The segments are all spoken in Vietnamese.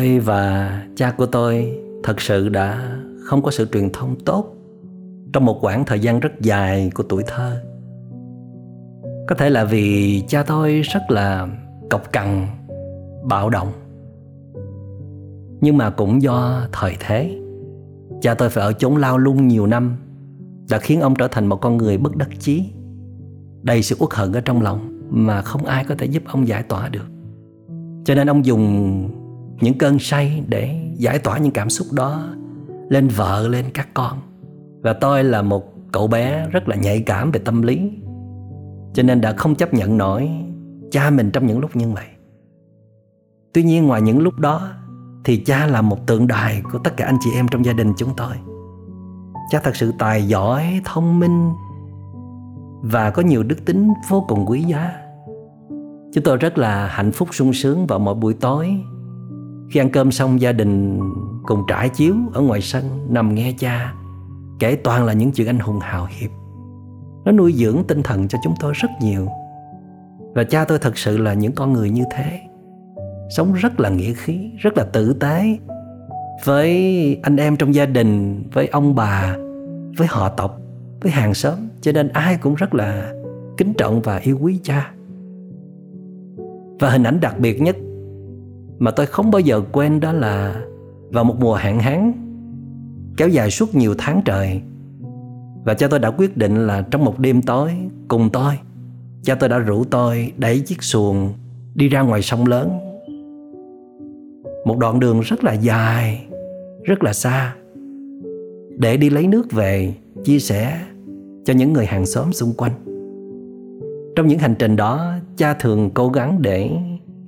tôi và cha của tôi thật sự đã không có sự truyền thông tốt trong một quãng thời gian rất dài của tuổi thơ. Có thể là vì cha tôi rất là cộc cằn, bạo động. Nhưng mà cũng do thời thế, cha tôi phải ở chốn lao lung nhiều năm đã khiến ông trở thành một con người bất đắc chí, đầy sự uất hận ở trong lòng mà không ai có thể giúp ông giải tỏa được. Cho nên ông dùng những cơn say để giải tỏa những cảm xúc đó lên vợ, lên các con. Và tôi là một cậu bé rất là nhạy cảm về tâm lý, cho nên đã không chấp nhận nổi cha mình trong những lúc như vậy. Tuy nhiên, ngoài những lúc đó thì cha là một tượng đài của tất cả anh chị em trong gia đình chúng tôi. Cha thật sự tài giỏi, thông minh và có nhiều đức tính vô cùng quý giá. Chúng tôi rất là hạnh phúc, sung sướng vào mỗi buổi tối khi ăn cơm xong, gia đình cùng trải chiếu ở ngoài sân, nằm nghe cha kể toàn là những chuyện anh hùng hào hiệp. Nó nuôi dưỡng tinh thần cho chúng tôi rất nhiều. Và cha tôi thật sự là những con người như thế. Sống rất là nghĩa khí, rất là tử tế với anh em trong gia đình, với ông bà, với họ tộc, với hàng xóm. Cho nên ai cũng rất là kính trọng và yêu quý cha. Và hình ảnh đặc biệt nhất mà tôi không bao giờ quên đó là vào một mùa hạn hán, kéo dài suốt nhiều tháng trời. Và cha tôi đã quyết định là trong một đêm tối cùng tôi, cha tôi đã rủ tôi đẩy chiếc xuồng đi ra ngoài sông lớn. Một đoạn đường rất là dài, rất là xa. Để đi lấy nước về, chia sẻ cho những người hàng xóm xung quanh. Trong những hành trình đó, cha thường cố gắng để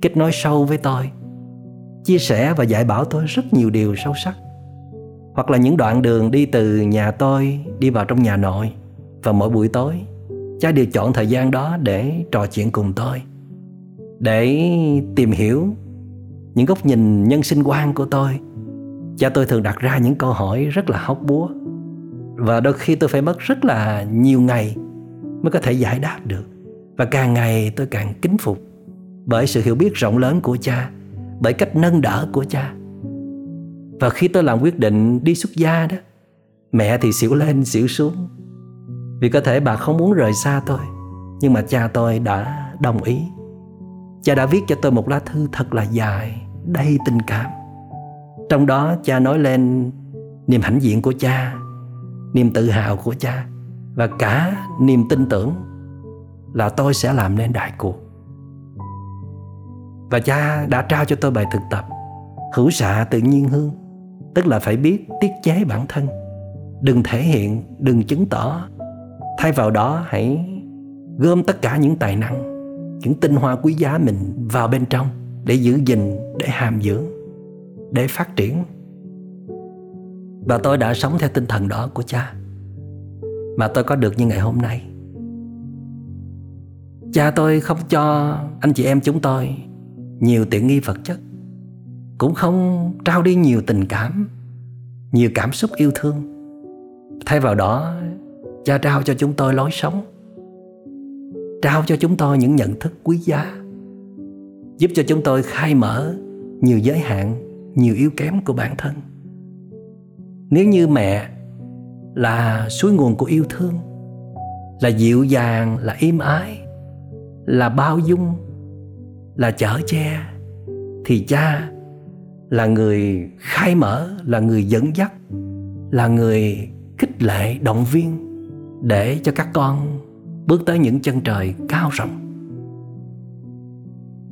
kết nối sâu với tôi chia sẻ và dạy bảo tôi rất nhiều điều sâu sắc. Hoặc là những đoạn đường đi từ nhà tôi đi vào trong nhà nội và mỗi buổi tối, cha đều chọn thời gian đó để trò chuyện cùng tôi, để tìm hiểu những góc nhìn nhân sinh quan của tôi. Cha tôi thường đặt ra những câu hỏi rất là hóc búa và đôi khi tôi phải mất rất là nhiều ngày mới có thể giải đáp được. Và càng ngày tôi càng kính phục bởi sự hiểu biết rộng lớn của cha bởi cách nâng đỡ của cha. Và khi tôi làm quyết định đi xuất gia đó, mẹ thì xỉu lên, xỉu xuống. Vì có thể bà không muốn rời xa tôi, nhưng mà cha tôi đã đồng ý. Cha đã viết cho tôi một lá thư thật là dài, đầy tình cảm. Trong đó cha nói lên niềm hãnh diện của cha, niềm tự hào của cha, và cả niềm tin tưởng là tôi sẽ làm nên đại cuộc và cha đã trao cho tôi bài thực tập, hữu xạ tự nhiên hương, tức là phải biết tiết chế bản thân. Đừng thể hiện, đừng chứng tỏ. Thay vào đó, hãy gom tất cả những tài năng, những tinh hoa quý giá mình vào bên trong để giữ gìn, để hàm dưỡng, để phát triển. Và tôi đã sống theo tinh thần đó của cha, mà tôi có được như ngày hôm nay. Cha tôi không cho anh chị em chúng tôi nhiều tiện nghi vật chất. Cũng không trao đi nhiều tình cảm, nhiều cảm xúc yêu thương. Thay vào đó, cha trao cho chúng tôi lối sống. Trao cho chúng tôi những nhận thức quý giá. Giúp cho chúng tôi khai mở nhiều giới hạn, nhiều yếu kém của bản thân. Nếu như mẹ là suối nguồn của yêu thương, là dịu dàng, là im ái, là bao dung là chở che, thì cha là người khai mở, là người dẫn dắt, là người khích lệ động viên để cho các con bước tới những chân trời cao rộng.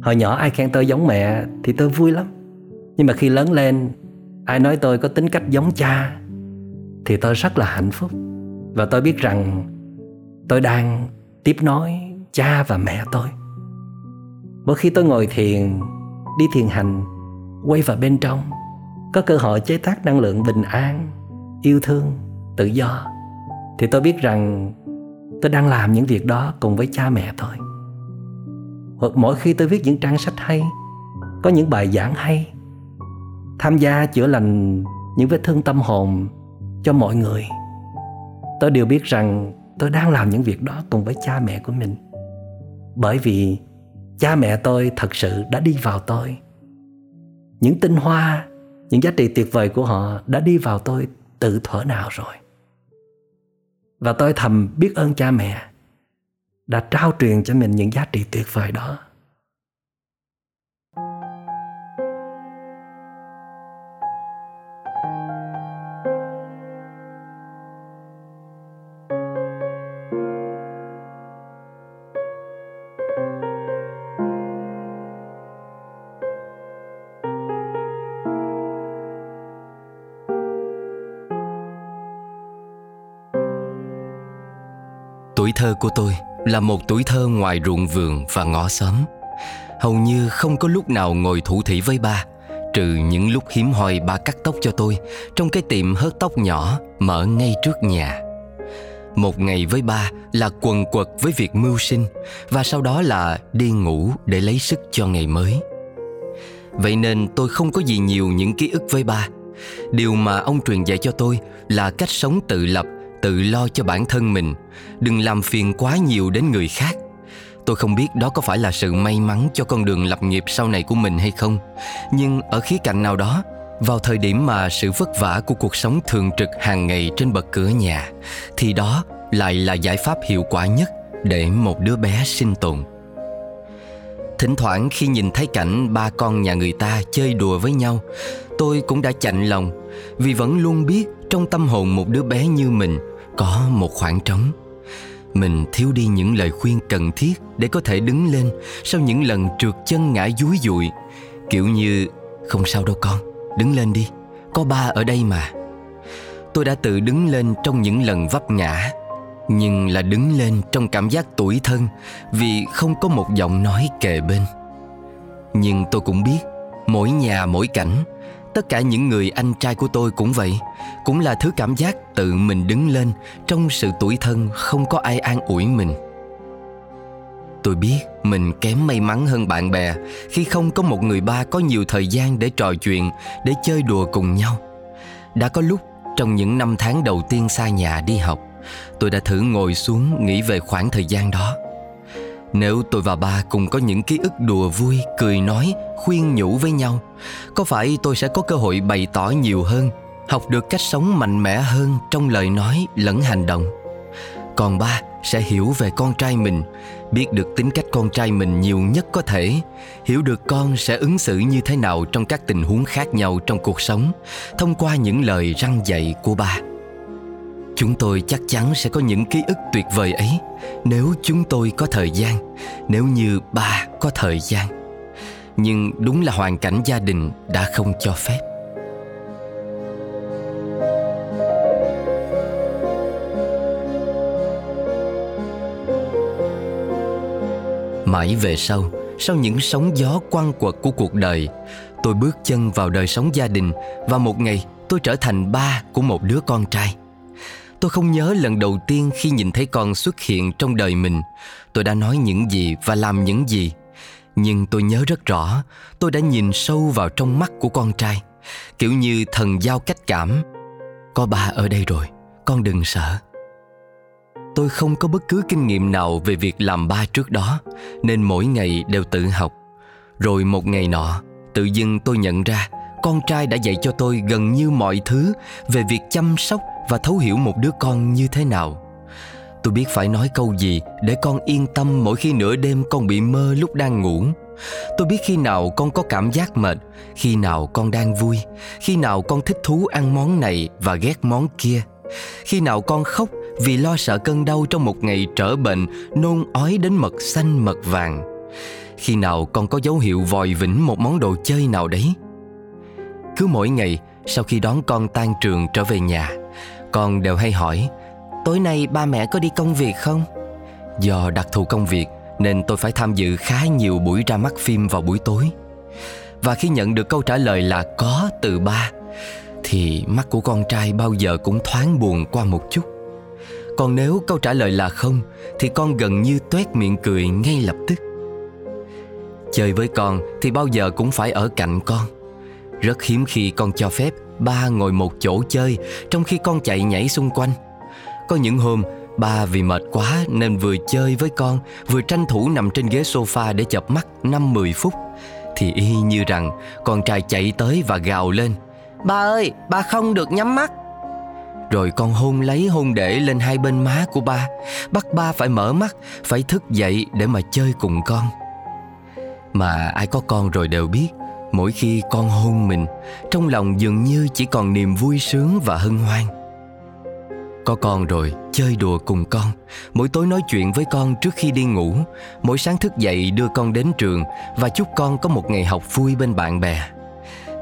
Hồi nhỏ ai khen tôi giống mẹ thì tôi vui lắm. Nhưng mà khi lớn lên, ai nói tôi có tính cách giống cha thì tôi rất là hạnh phúc. Và tôi biết rằng tôi đang tiếp nối cha và mẹ tôi mỗi khi tôi ngồi thiền, đi thiền hành, quay vào bên trong, có cơ hội chế tác năng lượng bình an, yêu thương, tự do. Thì tôi biết rằng tôi đang làm những việc đó cùng với cha mẹ tôi. Hoặc mỗi khi tôi viết những trang sách hay, có những bài giảng hay, tham gia chữa lành những vết thương tâm hồn cho mọi người, tôi đều biết rằng tôi đang làm những việc đó cùng với cha mẹ của mình. Bởi vì cha mẹ tôi thật sự đã đi vào tôi. Những tinh hoa, những giá trị tuyệt vời của họ đã đi vào tôi tự thở nào rồi. Và tôi thầm biết ơn cha mẹ đã trao truyền cho mình những giá trị tuyệt vời đó. Thơ của tôi là một tuổi thơ ngoài ruộng vườn và ngõ xóm. Hầu như không có lúc nào ngồi thủ thỉ với ba, trừ những lúc hiếm hoi ba cắt tóc cho tôi trong cái tiệm hớt tóc nhỏ mở ngay trước nhà. Một ngày với ba là quần quật với việc mưu sinh và sau đó là đi ngủ để lấy sức cho ngày mới. Vậy nên tôi không có gì nhiều những ký ức với ba. Điều mà ông truyền dạy cho tôi là cách sống tự lập tự lo cho bản thân mình. Đừng làm phiền quá nhiều đến người khác. Tôi không biết đó có phải là sự may mắn cho con đường lập nghiệp sau này của mình hay không, nhưng ở khía cạnh nào đó, vào thời điểm mà sự vất vả của cuộc sống thường trực hàng ngày trên bậc cửa nhà, thì đó lại là giải pháp hiệu quả nhất để một đứa bé sinh tồn. Thỉnh thoảng khi nhìn thấy cảnh ba con nhà người ta chơi đùa với nhau, tôi cũng đã chạnh lòng, vì vẫn luôn biết trong tâm hồn một đứa bé như mình có một khoảng trống. Mình thiếu đi những lời khuyên cần thiết để có thể đứng lên sau những lần trượt chân ngã dúi dụi. Kiểu như, không sao đâu con, đứng lên đi, có ba ở đây mà. Tôi đã tự đứng lên trong những lần vấp ngã, nhưng là đứng lên trong cảm giác tủi thân vì không có một giọng nói kề bên. Nhưng tôi cũng biết, mỗi nhà mỗi cảnh tất cả những người anh trai của tôi cũng vậy. Cũng là thứ cảm giác tự mình đứng lên trong sự tuổi thân không có ai an ủi mình. Tôi biết mình kém may mắn hơn bạn bè khi không có một người ba có nhiều thời gian để trò chuyện, để chơi đùa cùng nhau. Đã có lúc trong những năm tháng đầu tiên xa nhà đi học, tôi đã thử ngồi xuống nghĩ về khoảng thời gian đó nếu tôi và ba cùng có những ký ức đùa vui, cười nói, khuyên nhủ với nhau, có phải tôi sẽ có cơ hội bày tỏ nhiều hơn, học được cách sống mạnh mẽ hơn trong lời nói lẫn hành động. Còn ba sẽ hiểu về con trai mình, biết được tính cách con trai mình nhiều nhất có thể, hiểu được con sẽ ứng xử như thế nào trong các tình huống khác nhau trong cuộc sống, thông qua những lời răng dạy của ba. Chúng tôi chắc chắn sẽ có những ký ức tuyệt vời ấy nếu chúng tôi có thời gian, nếu như ba có thời gian. Nhưng đúng là hoàn cảnh gia đình đã không cho phép. Mãi về sau, sau những sóng gió quăng quật của cuộc đời, tôi bước chân vào đời sống gia đình và một ngày tôi trở thành ba của một đứa con trai. Tôi không nhớ lần đầu tiên khi nhìn thấy con xuất hiện trong đời mình. Tôi đã nói những gì và làm những gì. Nhưng tôi nhớ rất rõ, Tôi đã nhìn sâu vào trong mắt của con trai. Kiểu như thần giao cách cảm. Có ba ở đây rồi, Con đừng sợ. Tôi không có bất cứ kinh nghiệm nào về việc làm ba trước đó, Nên mỗi ngày đều tự học. Rồi một ngày nọ, Tự dưng tôi nhận ra Con trai đã dạy cho tôi gần như mọi thứ Về việc chăm sóc và thấu hiểu một đứa con như thế nào. Tôi biết phải nói câu gì để con yên tâm mỗi khi nửa đêm con bị mơ lúc đang ngủ. Tôi biết khi nào con có cảm giác mệt, khi nào con đang vui, khi nào con thích thú ăn món này và ghét món kia. Khi nào con khóc vì lo sợ cơn đau trong một ngày trở bệnh, nôn ói đến mật xanh mật vàng. Khi nào con có dấu hiệu vòi vĩnh một món đồ chơi nào đấy. Cứ mỗi ngày, sau khi đón con tan trường trở về nhà con đều hay hỏi, Tối nay ba mẹ có đi công việc không? Do đặc thù công việc Nên tôi phải tham dự khá nhiều buổi ra mắt phim vào buổi tối. Và khi nhận được câu trả lời là có từ ba, Thì mắt của con trai bao giờ cũng thoáng buồn qua một chút. Còn nếu câu trả lời là không, Thì con gần như tuét miệng cười ngay lập tức. Chơi với con thì bao giờ cũng phải ở cạnh con. Rất hiếm khi con cho phép ba ngồi một chỗ chơi, trong khi con chạy nhảy xung quanh. Có những hôm, ba vì mệt quá nên vừa chơi với con, vừa tranh thủ nằm trên ghế sofa để chập mắt 5-10 phút. Thì y như rằng con trai chạy tới và gào lên, Ba ơi, ba không được nhắm mắt. Rồi con hôn lấy hôn để lên hai bên má của ba, Bắt ba phải mở mắt, Phải thức dậy để mà chơi cùng con. Mà ai có con rồi đều biết Mỗi khi con hôn mình Trong lòng dường như chỉ còn niềm vui sướng và hân hoan. Có con rồi, chơi đùa cùng con. Mỗi tối nói chuyện với con trước khi đi ngủ. Mỗi sáng thức dậy đưa con đến trường Và chúc con có một ngày học vui bên bạn bè.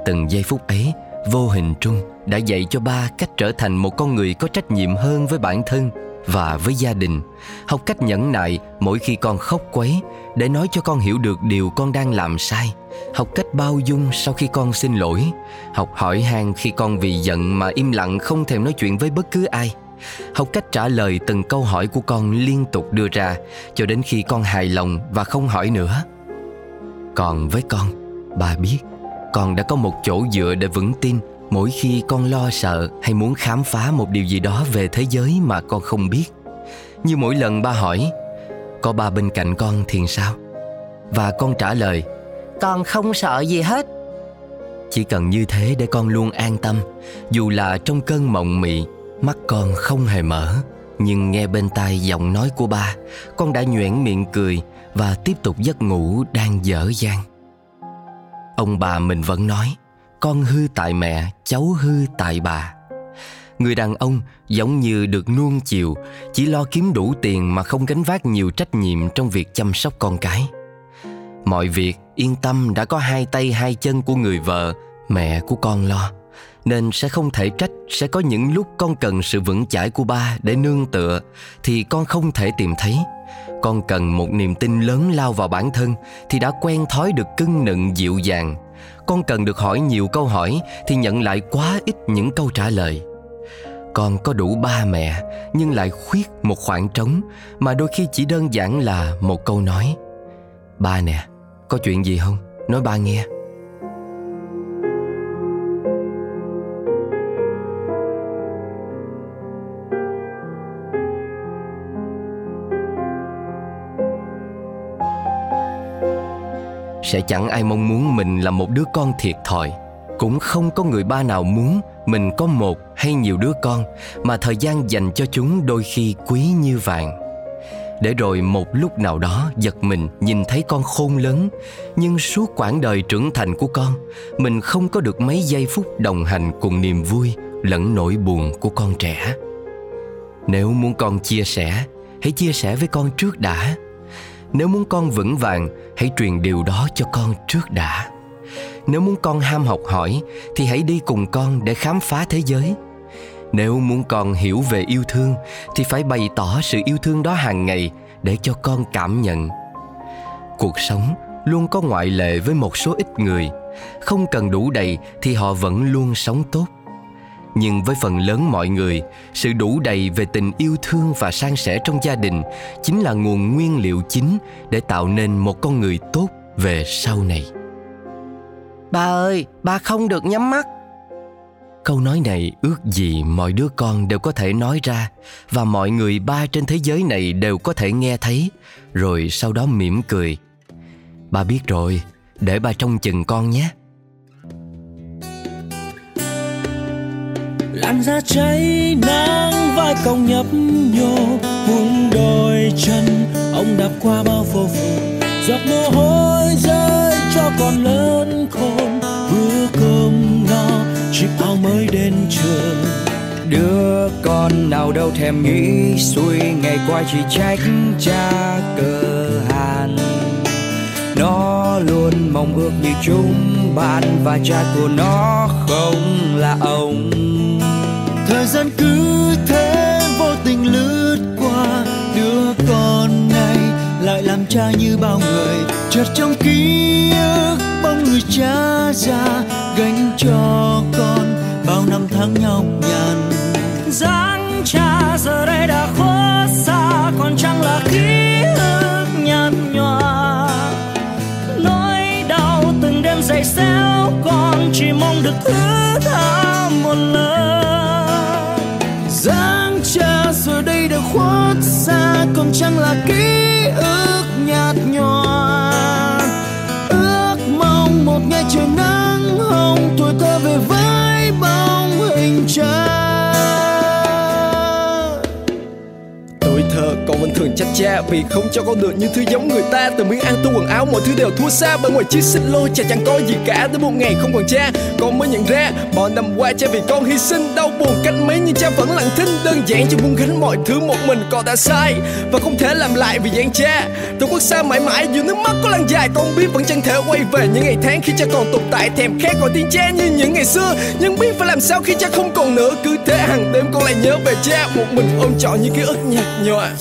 Từng giây phút ấy Vô hình trung đã dạy cho ba cách trở thành một con người có trách nhiệm hơn với bản thân và với gia đình. Học cách nhẫn nại mỗi khi con khóc quấy Để nói cho con hiểu được điều con đang làm sai. Học cách bao dung sau khi con xin lỗi. Học hỏi han khi con vì giận mà im lặng không thèm nói chuyện với bất cứ ai. Học cách trả lời từng câu hỏi của con liên tục đưa ra Cho đến khi con hài lòng và không hỏi nữa. Còn với con, bà biết Con đã có một chỗ dựa để vững tin. Mỗi khi con lo sợ hay muốn khám phá một điều gì đó về thế giới mà con không biết, Như mỗi lần ba hỏi, Có ba bên cạnh con thì sao? Và con trả lời, Con không sợ gì hết. Chỉ cần như thế để con luôn an tâm, Dù là trong cơn mộng mị, Mắt con không hề mở. Nhưng nghe bên tai giọng nói của ba, Con đã nhoẻn miệng cười Và tiếp tục giấc ngủ đang dở dang. Ông bà mình vẫn nói con hư tại mẹ, cháu hư tại bà. Người đàn ông giống như được nuông chiều, chỉ lo kiếm đủ tiền mà không gánh vác nhiều trách nhiệm trong việc chăm sóc con cái. Mọi việc yên tâm đã có hai tay hai chân của người vợ, mẹ của con lo. Nên sẽ không thể trách Sẽ có những lúc con cần sự vững chãi của ba Để nương tựa Thì con không thể tìm thấy Con cần một niềm tin lớn lao vào bản thân Thì đã quen thói được cưng nựng dịu dàng con cần được hỏi nhiều câu hỏi thì nhận lại quá ít những câu trả lời. Con có đủ ba mẹ, nhưng lại khuyết một khoảng trống mà đôi khi chỉ đơn giản là một câu nói. Ba nè, có chuyện gì không? Nói ba nghe. Sẽ chẳng ai mong muốn mình là một đứa con thiệt thòi. Cũng không có người ba nào muốn mình có một hay nhiều đứa con, mà thời gian dành cho chúng đôi khi quý như vàng. Để rồi một lúc nào đó giật mình nhìn thấy con khôn lớn, nhưng suốt quãng đời trưởng thành của con, mình không có được mấy giây phút đồng hành cùng niềm vui lẫn nỗi buồn của con trẻ. Nếu muốn con chia sẻ, hãy chia sẻ với con trước đã nếu muốn con vững vàng, hãy truyền điều đó cho con trước đã. Nếu muốn con ham học hỏi, thì hãy đi cùng con để khám phá thế giới. Nếu muốn con hiểu về yêu thương, thì phải bày tỏ sự yêu thương đó hàng ngày để cho con cảm nhận. Cuộc sống luôn có ngoại lệ với một số ít người. Không cần đủ đầy thì họ vẫn luôn sống tốt nhưng với phần lớn mọi người sự đủ đầy về tình yêu thương và san sẻ trong gia đình chính là nguồn nguyên liệu chính để tạo nên một con người tốt về sau này. Ba ơi ba không được nhắm mắt. Câu nói này ước gì mọi đứa con đều có thể nói ra và mọi người ba trên thế giới này đều có thể nghe thấy rồi sau đó mỉm cười. Ba biết rồi để ba trông chừng con nhé làn da cháy nắng, vai cong nhấp nhô vùng đôi chân. Ông đạp qua bao phố phường giọt mồ hôi rơi cho con lớn khôn. Bữa cơm no, chiếc áo mới đến trường. Đứa con nào đâu thèm nghĩ, xuôi ngày qua chỉ trách cha cơ hàn. Nó luôn mong ước như chúng bạn và cha của nó không là ông gian cứ thế vô tình lướt qua. Đứa con này lại làm cha như bao người. Chợt trong ký ức bóng người cha già gánh cho con bao năm tháng nhọc nhằn. Dáng cha giờ đây đã khuất xa, còn chẳng là ký ức nhạt nhòa. Nỗi đau từng đêm dày xéo, con chỉ mong được thứ tha một lần. khuất xa, còn chẳng là ký ức nhạt nhòa. Ước mong một ngày trời nắng hồng, tuổi thơ về với bóng hình trái thường trách cha vì không cho con được như thứ giống người ta. Từ miếng ăn tu quần áo, mọi thứ đều thua xa. Bên ngoài chiếc xích lô cha chẳng có gì cả. Tới một ngày không còn cha con mới nhận ra. Bao năm qua cha vì con hy sinh, đau buồn cách mấy nhưng cha vẫn lặng thinh. Đơn giản cho buông gánh mọi thứ một mình con đã sai. Và không thể làm lại vì dạng cha tổ quốc xa mãi mãi, dù nước mắt có lăn dài, con biết vẫn chẳng thể quay về những ngày tháng khi cha còn tồn tại. Thèm khát gọi tiếng cha như những ngày xưa, nhưng biết phải làm sao khi cha không còn nữa. Cứ thế hàng đêm con lại nhớ về cha. Một mình ôm trọn những ký ức nhạt nhòa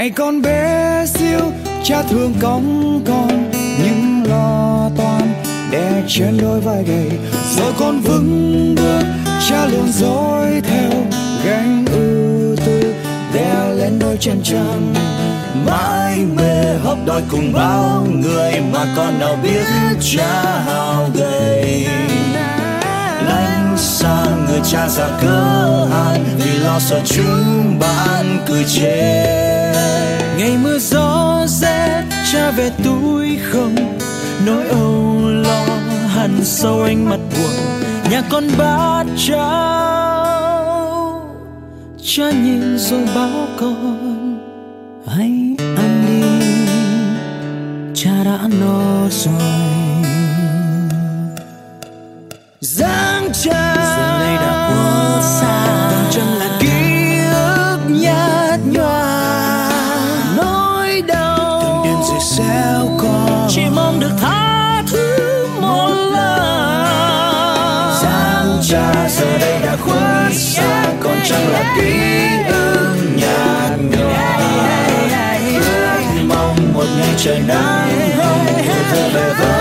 ngày con bé xíu cha thương cõng con nhưng lo toan đè trên đôi vai gầy. Rồi con vững bước, cha luôn dõi theo gánh ưu tư, đè lên đôi chân trắng mãi mê hấp đôi cùng bao người mà con nào biết cha hào gầy. Lánh xa người cha già cơ hàn vì lo sợ chúng bạn cười chê. Ngày mưa gió rét, cha về túi không nỗi âu lo hằn sâu ánh mặt buồn, nhà con bát cháo cha nhìn rồi báo con, hãy ăn đi, cha đã no rồi. Ký ức nhạt nhòa ước mong một ngày trời nắng hồng thơ về với